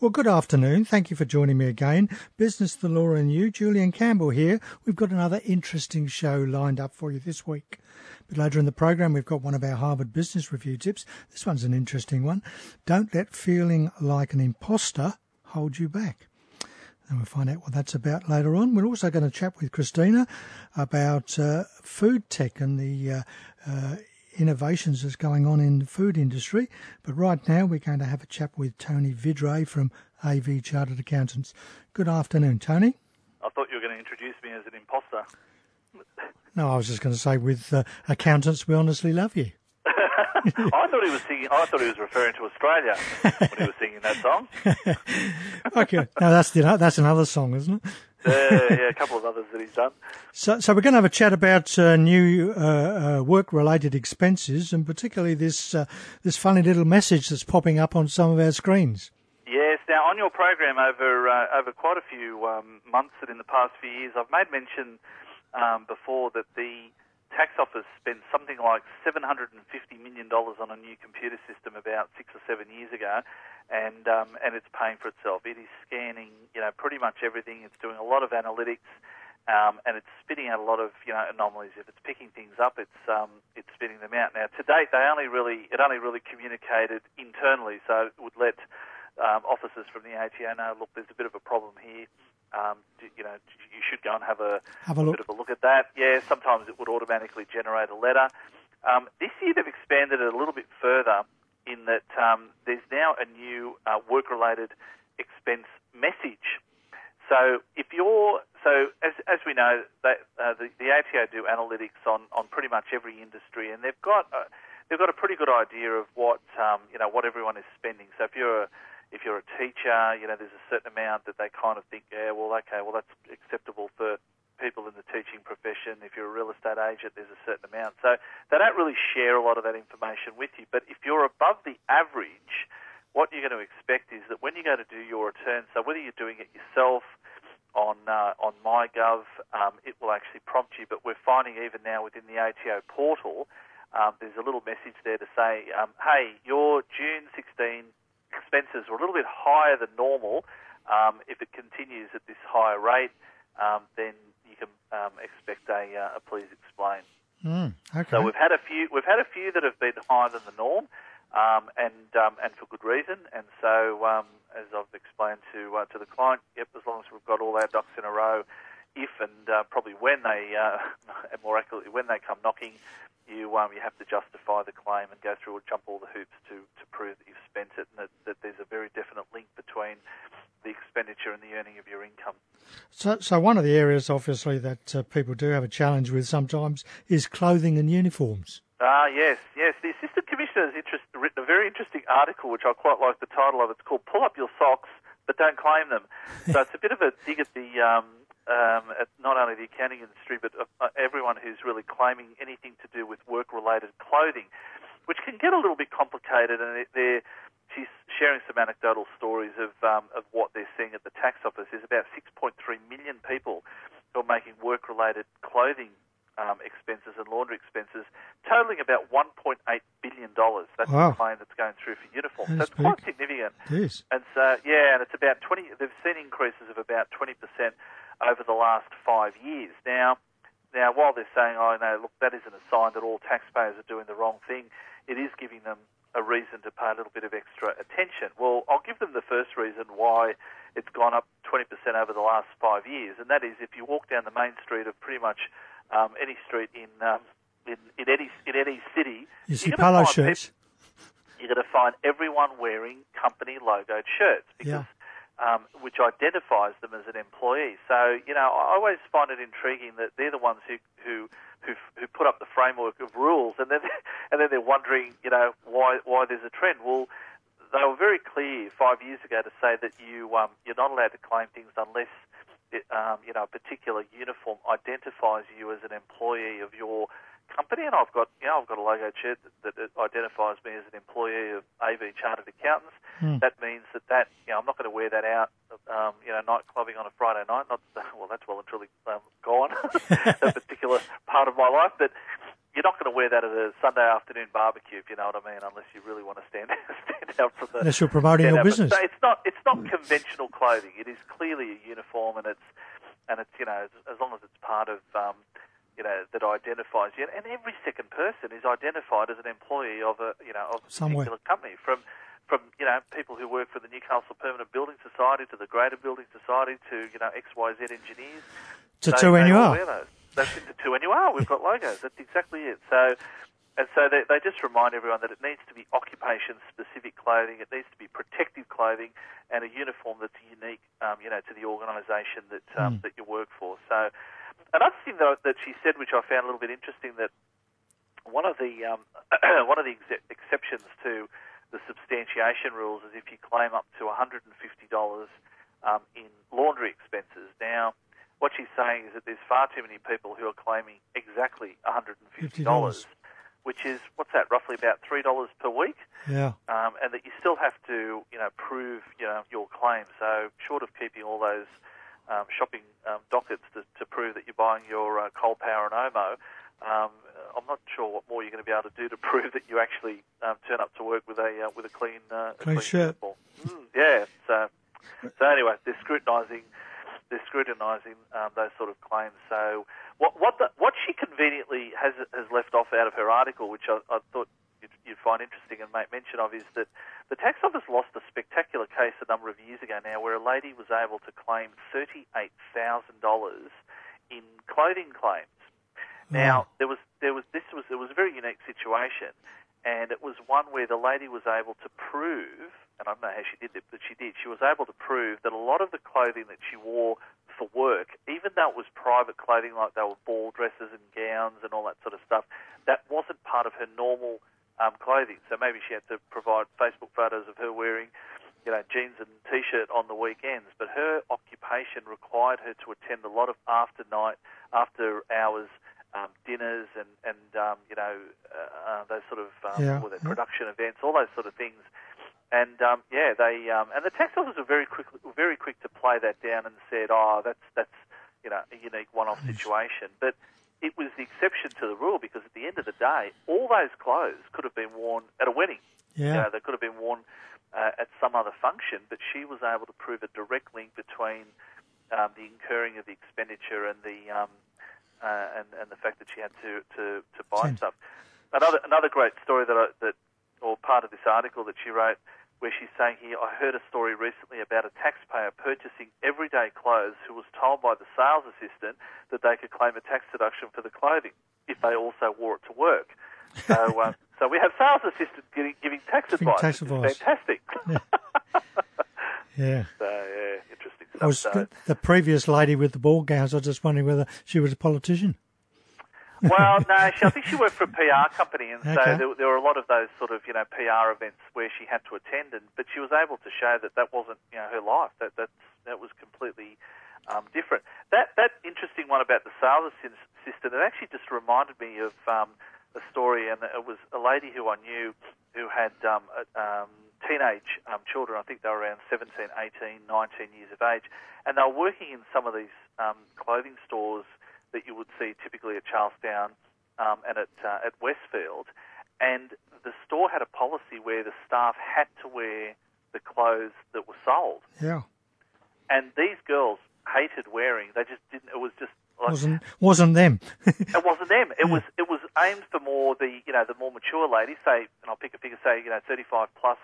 Well, good afternoon. Thank you for joining me again. Business, the Law and You, Julian Campbell here. We've got another interesting show lined up for you this week. But later in the program, we've got one of our Harvard Business Review tips. This one's an interesting one. Don't let feeling like an imposter hold you back. And we'll find out what that's about later on. We're also going to chat with Christina about uh, food tech and the uh, uh, innovations that's going on in the food industry. But right now, we're going to have a chat with Tony Vidray from AV Chartered Accountants. Good afternoon, Tony. I thought you were going to introduce me as an imposter. No, I was just going to say, with uh, accountants, we honestly love you. I thought he was singing. I thought he was referring to Australia when he was singing that song. okay, now that's the, that's another song, isn't it? Yeah, a couple of others that he's done. So, so we're going to have a chat about uh, new uh, uh, work-related expenses, and particularly this uh, this funny little message that's popping up on some of our screens. Yes. Now, on your program over uh, over quite a few um, months and in the past few years, I've made mention um, before that the tax office spent something like $750 million on a new computer system about six or seven years ago, and um, and it's paying for itself. It is scanning, you know, pretty much everything. It's doing a lot of analytics, um, and it's spitting out a lot of you know anomalies. If it's picking things up, it's um, it's spitting them out. Now, to date, they only really it only really communicated internally, so it would let um, officers from the ATO know, look, there's a bit of a problem here. Um, you know, you should go and have a, have a, bit of a look at that. Yeah, sometimes it would automatically generate a letter. Um, this year they've expanded it a little bit further in that um, there's now a new uh, work-related expense message. So if you're so as as we know, that, uh, the, the ATO do analytics on, on pretty much every industry, and they've got a, they've got a pretty good idea of what um, you know what everyone is spending. So if you're a, if you're a teacher, you know there's a certain amount that they kind of think, yeah, well, okay, well that's acceptable for people in the teaching profession. If you're a real estate agent, there's a certain amount. So they don't really share a lot of that information with you. But if you're above the average, what you're going to expect is that when you go to do your return, so whether you're doing it yourself on uh, on MyGov, um, it will actually prompt you. But we're finding even now within the ATO portal, um, there's a little message there to say, um, hey, your June 16 expenses were a little bit higher than normal. Um, if it continues at this higher rate, um, then you can um, expect a, uh, a please explain. Mm, okay. So we've had a few. We've had a few that have been higher than the norm, um, and um, and for good reason. And so, um, as I've explained to uh, to the client, yep, as long as we've got all our ducks in a row, if and uh, probably when they, uh, and more accurately, when they come knocking, you um, you have to justify the claim and go through and jump all the hoops to, to prove that you've spent it, and that, that there's a very definite link between the expenditure and the earning of your income. So, so one of the areas, obviously, that uh, people do have a challenge with sometimes is clothing and uniforms. Ah, yes, yes. The Assistant Commissioner has interest, written a very interesting article, which I quite like the title of. It's called "Pull Up Your Socks, but Don't Claim Them." so it's a bit of a dig at the um, um, at the accounting industry, but uh, everyone who's really claiming anything to do with work-related clothing, which can get a little bit complicated. And they're she's sharing some anecdotal stories of um, of what they're seeing at the tax office. There's about 6.3 million people who are making work-related clothing um, expenses and laundry expenses, totaling about 1.8 billion dollars. That's wow. the claim that's going through for uniforms. That so it's big. quite significant. Is. And so yeah, and it's about 20. They've seen increases of about 20 percent over the last five years. Now. Now, while they're saying, "Oh no, look, that isn't a sign that all taxpayers are doing the wrong thing," it is giving them a reason to pay a little bit of extra attention. Well, I'll give them the first reason why it's gone up 20% over the last five years, and that is if you walk down the main street of pretty much um, any street in, um, in in any in any city, You see you're gonna polo find shirts. peop- you're going to find everyone wearing company logoed shirts because. Um, which identifies them as an employee. So, you know, I always find it intriguing that they're the ones who, who who who put up the framework of rules, and then and then they're wondering, you know, why why there's a trend. Well, they were very clear five years ago to say that you um, you're not allowed to claim things unless it, um, you know a particular uniform identifies you as an employee of your company. And I've got you know I've got a logo shirt that, that identifies me as an employee of AV Chartered Accountants. Hmm. That means that that you know I'm not going to wear that out um, you know night clubbing on a Friday night. Not well, that's well and truly um, gone that particular part of my life, but you're not going to wear that at a Sunday afternoon barbecue, if you know what I mean, unless you really want to stand stand out from the. Unless you're promoting your business. It's not it's not conventional clothing. It is clearly a uniform, and it's and it's you know as, long as it's part of um, you know that identifies you, and every second person is identified as an employee of a you know of a Somewhere. particular company from. From you know people who work for the Newcastle Permanent Building Society to the Greater Building Society to you know XYZ engineers, To they- two they all NUR. That's into two NUR. We've got logos. That's exactly it. So, and so they, they just remind everyone that it needs to be occupation-specific clothing. It needs to be protective clothing and a uniform that's unique, um, you know, to the organisation that um, that you work for. So, another thing that, that she said, which I found a little bit interesting, that one of the um, one of the ex- exceptions to the substantiation rules is if you claim up to $150 um, in laundry expenses. Now, what she's saying is that there's far too many people who are claiming exactly $150, $50. which is what's that? Roughly about three dollars per week, Yeah. um, and that you still have to, you know, prove, you know, your claim. So, short of keeping all those um, shopping um, dockets to, to prove that you're buying your uh, Cold Power and Omo, um, I'm not sure what more you're going to be able to do to prove that you actually um, turn up to work with a uh, with a clean uh, a Clean shirt. Mm, yeah. So so anyway, they're scrutinising they're scrutinising um, those sort of claims. So what what the, what she conveniently has has left off out of her article, which I, I thought you'd, you'd find interesting and make mention of, is that the tax office lost a spectacular case a number of years ago now, where a lady was able to claim thirty eight thousand dollars in clothing claims. Now there was there was this was it was a very unique situation, and it was one where the lady was able to prove, and I don't know how she did it, but she did. She was able to prove that a lot of the clothing that she wore for work, even though it was private clothing, like they were ball dresses and gowns and all that sort of stuff, that wasn't part of her normal um, clothing. So maybe she had to provide Facebook photos of her wearing, you know, jeans and t-shirt on the weekends. But her occupation required her to attend a lot of after night, after hours um, dinners and and um, you know uh, uh, those sort of um, Yeah, what are yeah. production events, all those sort of things. And um, yeah, they um, and the tax office were very quick, very quick to play that down and said, "Oh, that's that's you know a unique one-off situation." But it was the exception to the rule because at the end of the day, all those clothes could have been worn at a wedding. You Yeah. know, they could have been worn uh, at some other function, but she was able to prove a direct link between um, the incurring of the expenditure and the um, uh, and, and the fact that she had to to, to buy Same. stuff. Another another great story that I, that or part of this article that she wrote, where she's saying here, I heard a story recently about a taxpayer purchasing everyday clothes who was told by the sales assistant that they could claim a tax deduction for the clothing if they also wore it to work. So, uh, so we have sales assistants giving, giving tax Giving advice. tax advice. Fantastic. Yeah. so yeah, interesting I stuff. was So- the, the previous lady with the ball gowns. I was just wondering whether she was a politician. well, no, she, I think she worked for a PR company, and so there, there were a lot of those sort of you know PR events where she had to attend, and but she was able to show that that wasn't you know her life. That that that was completely um, different. That that interesting one about the sales system, it actually just reminded me of um, a story, and it was a lady who I knew who had um, a, um, teenage um, children. I think they were around 17, 18, 19 years of age, and they were working in some of these um, clothing stores that you would see typically at Charlestown um, and at uh, at Westfield, and the store had a policy where the staff had to wear the clothes that were sold, Yeah. and these girls hated wearing. They just didn't. It was just like Wasn't wasn't them. it wasn't them. It was it was aimed for more the you know the more mature ladies. Say, and I'll pick a figure. Say you know 35 plus,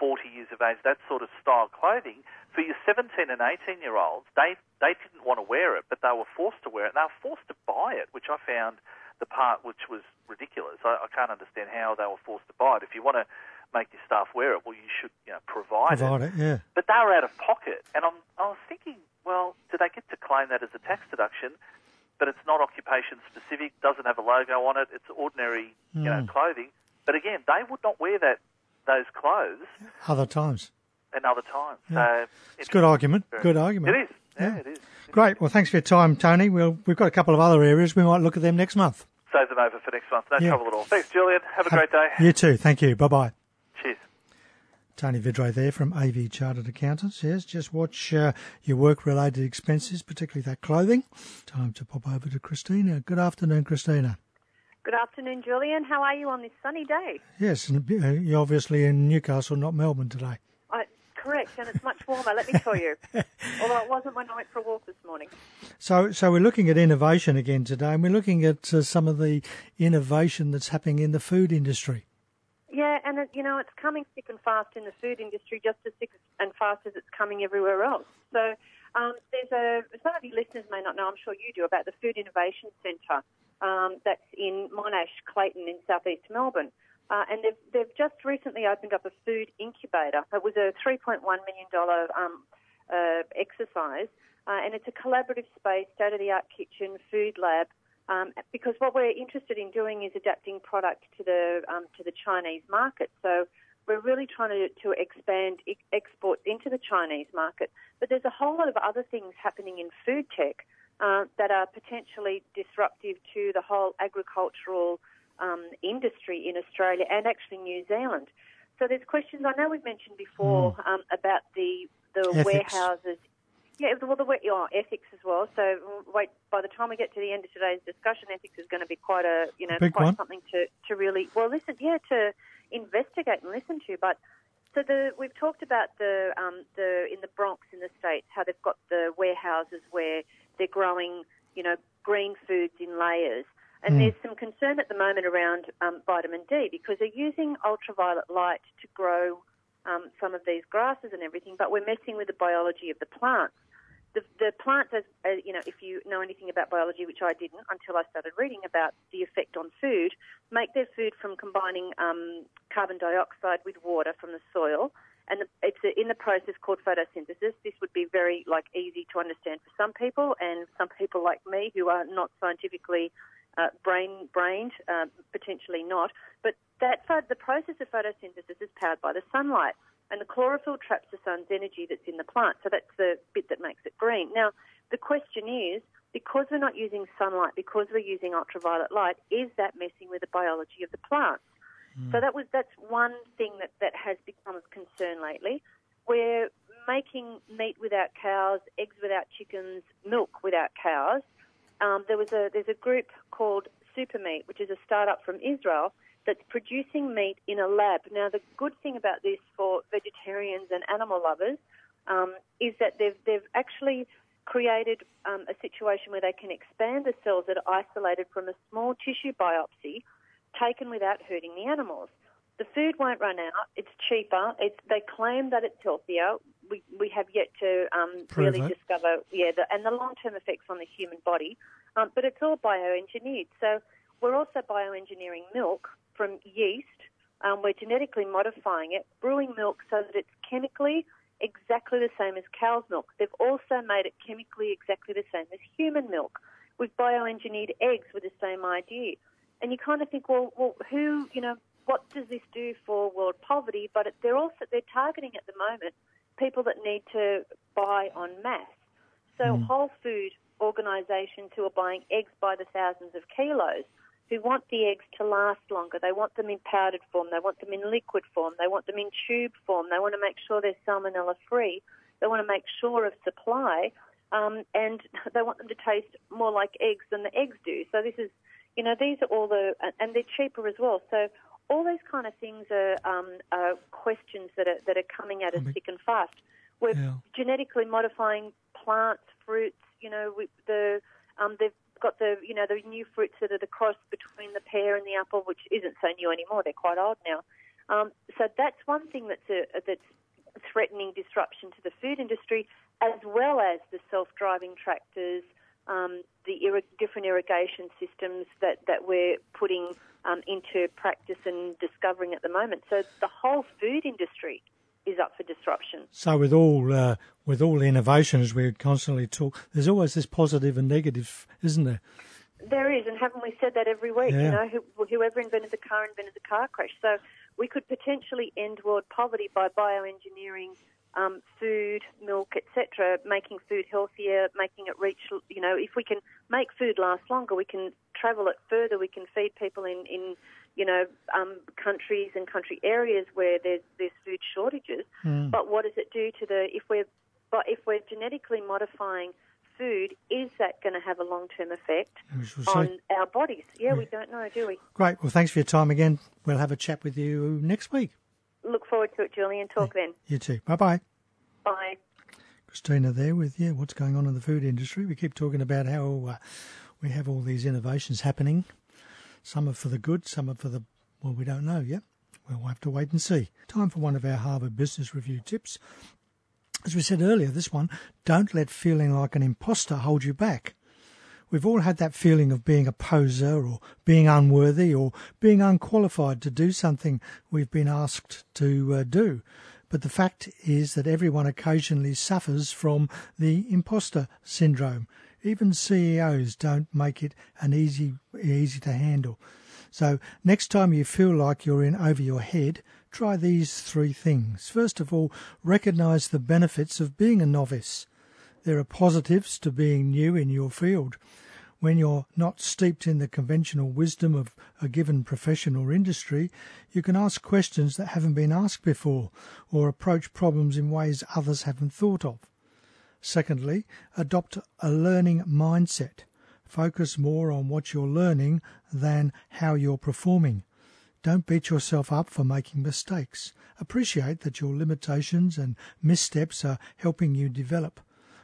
40 years of age. That sort of style clothing for your 17 and 18 year olds. They they didn't want to wear it, but they were forced to wear it. And they were forced to buy it, which I found the part which was ridiculous. I, I can't understand how they were forced to buy it. If you want to make your staff wear it, well, you should you know provide it Provide it. Yeah. but they were out of pocket. And I'm, I was thinking, well, do they get to claim that as a tax deduction? But it's not occupation specific, doesn't have a logo on it. It's ordinary, you know, hmm. clothing. But again, they would not wear that clothes Other times. another time. So It's a good argument. Good argument. It is. Yeah, it is. Great. Well, thanks for your time, Tony. We'll, we've got a couple of other areas. We might look at them next month. Save them over for next month. No Yeah. trouble at all. Thanks, Julian. Have a great day. You too. Thank you. Bye bye. Cheers. Tony Vidray there from AV Chartered Accountants. Yes, just watch uh, your work-related expenses, particularly that clothing. Time to pop over to Christina. Good afternoon, Christina. Good afternoon, Julian. How are you on this sunny day? Yes, and uh, you're obviously in Newcastle, not Melbourne today. I, correct, and it's much warmer, let me tell you. Although it wasn't when I went for a walk this morning. So, so we're looking at innovation again today, and we're looking at uh, some of the innovation that's happening in the food industry. Yeah, and it, you know it's coming thick and fast in the food industry, just as thick and fast as it's coming everywhere else. So um, there's a some of your listeners may not know, I'm sure you do, about the Food Innovation Centre um, that's in Monash, Clayton, in southeast Melbourne. Uh, and they've, they've just recently opened up a food incubator. It was a $3.1 million um, uh, exercise, uh, and it's a collaborative space, state of the art kitchen, food lab. Um, because what we're interested in doing is adapting product to the um, to the Chinese market. So we're really trying to, to expand e- exports into the Chinese market. But there's a whole lot of other things happening in food tech uh, that are potentially disruptive to the whole agricultural um, industry in Australia and actually New Zealand. So there's questions. I know we've mentioned before mm. um, about the the ethics. warehouses. Yeah, well, the oh, ethics as well. So wait, by the time we get to the end of today's discussion, ethics is going to be quite a you know Big quite one. something to to really well listen. Yeah, to investigate and listen to. But so the we've talked about the um, the in the Bronx in the states how they've got the warehouses where they're growing, you know, green foods in layers. And mm. there's some concern at the moment around um, vitamin D because they're using ultraviolet light to grow um, some of these grasses and everything, but we're messing with the biology of the plants. The, the plants, as, as, you know, if you know anything about biology, which I didn't until I started reading about the effect on food, make their food from combining um, carbon dioxide with water from the soil and it's in the process called photosynthesis. This would be very like easy to understand for some people, and some people like me who are not scientifically uh, brain brained, uh, potentially not. But that the process of photosynthesis is powered by the sunlight, and the chlorophyll traps the sun's energy that's in the plant. So that's the bit that makes it green. Now the question is. Because we're not using sunlight, because we're using ultraviolet light, is that messing with the biology of the plants? So that was that's one thing that, that has become of concern lately. We're making meat without cows, eggs without chickens, milk without cows. Um, there was a there's a group called Supermeat, which is a startup from Israel that's producing meat in a lab. Now the good thing about this for vegetarians and animal lovers um, is that they've they've actually created um, a situation where they can expand the cells that are isolated from a small tissue biopsy taken without hurting the animals. The food won't run out. It's cheaper. It's, they claim that it's healthier. We, we have yet to um, really it. discover, yeah, the, and the long-term effects on the human body. Um, but it's all bioengineered. So we're also bioengineering milk from yeast. Um, we're genetically modifying it, brewing milk so that it's chemically exactly the same as cow's milk. They've also made it chemically exactly the same as human milk. We've bioengineered eggs with the same idea and you kind of think, well, well, who, you know, what does this do for world poverty? But they're also they're targeting at the moment people that need to buy en masse. So mm. whole food organisations who are buying eggs by the thousands of kilos, who want the eggs to last longer. They want them in powdered form. They want them in liquid form. They want them in tube form. They want to make sure they're salmonella free. They want to make sure of supply. Um, and they want them to taste more like eggs than the eggs do. So this is you know, these are all the, and they're cheaper as well. So all these kind of things are, um, are questions that are, that are coming at us thick and fast. We're yeah. genetically modifying plants, fruits. You know, we, the um, they've got the you know the new fruits that are the cross between the pear and the apple, which isn't so new anymore. They're quite old now. Um, so that's one thing that's a, that's threatening disruption to the food industry, as well as the self-driving tractors, um, the ir- different irrigation systems that, that we're putting um, into practice and discovering at the moment. So the whole food industry is up for disruption. So with all uh, with all innovation, as we constantly talk, there's always this positive and negative, isn't there? There is, and haven't we said that every week? Yeah. You know, who, whoever invented the car invented the car crash. So we could potentially end world poverty by bioengineering um, food, milk, etc., making food healthier, making it reach, you know, if we can make food last longer, we can travel it further, we can feed people in, in you know, um, countries and country areas where there's, there's food shortages. Mm. But what does it do to the, if we're, but if we're genetically modifying food, is that going to have a long term effect on our bodies? Yeah, we don't know, do we? Great. Well, thanks for your time again. We'll have a chat with you next week. Look forward to it, Julian. Talk then. You too. Bye bye. Bye. Christina there with yeah, what's going on in the food industry. We keep talking about how uh, we have all these innovations happening. Some are for the good, some are for the well, we don't know yet. We'll have to wait and see. Time for one of our Harvard Business Review tips. As we said earlier, this one, don't let feeling like an imposter hold you back. We've all had that feeling of being a poser or being unworthy or being unqualified to do something we've been asked to uh, do. But the fact is that everyone occasionally suffers from the imposter syndrome. Even CEOs don't make it an easy easy to handle. So next time you feel like you're in over your head, try these three things. First of all, recognize the benefits of being a novice. There are positives to being new in your field. When you're not steeped in the conventional wisdom of a given profession or industry, you can ask questions that haven't been asked before or approach problems in ways others haven't thought of. Secondly, adopt a learning mindset. Focus more on what you're learning than how you're performing. Don't beat yourself up for making mistakes. Appreciate that your limitations and missteps are helping you develop.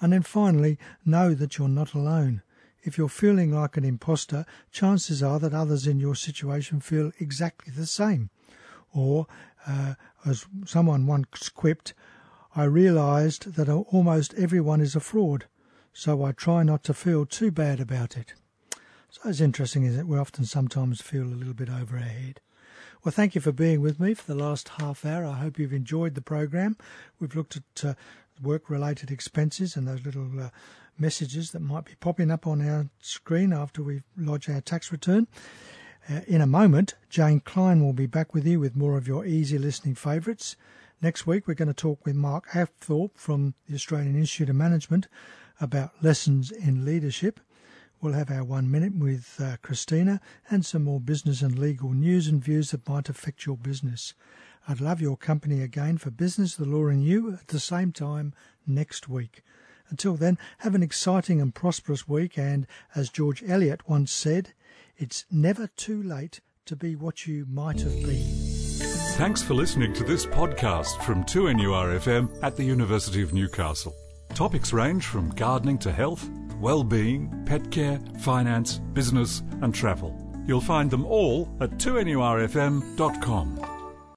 And then finally, know that you're not alone. If you're feeling like an imposter, chances are that others in your situation feel exactly the same. Or, uh, as someone once quipped, I realized that almost everyone is a fraud, so I try not to feel too bad about it. So it's interesting, is it? We often sometimes feel a little bit over our head. Well, thank you for being with me for the last half hour. I hope you've enjoyed the program. We've looked at uh, work-related expenses and those little uh, messages that might be popping up on our screen after we lodge our tax return. Uh, in a moment, Jane Klein will be back with you with more of your easy listening favourites. Next week, we're going to talk with Mark Apthorpe from the Australian Institute of Management about lessons in leadership. We'll have our one minute with uh, Christina and some more business and legal news and views that might affect your business. I'd love your company again for Business, the Law and You at the same time next week. Until then, have an exciting and prosperous week, and as George Eliot once said, it's never too late to be what you might have been. Thanks for listening to this podcast from 2NURFM at the University of Newcastle. Topics range from gardening to health, well-being, pet care, finance, business and travel. You'll find them all at 2NURFM.com.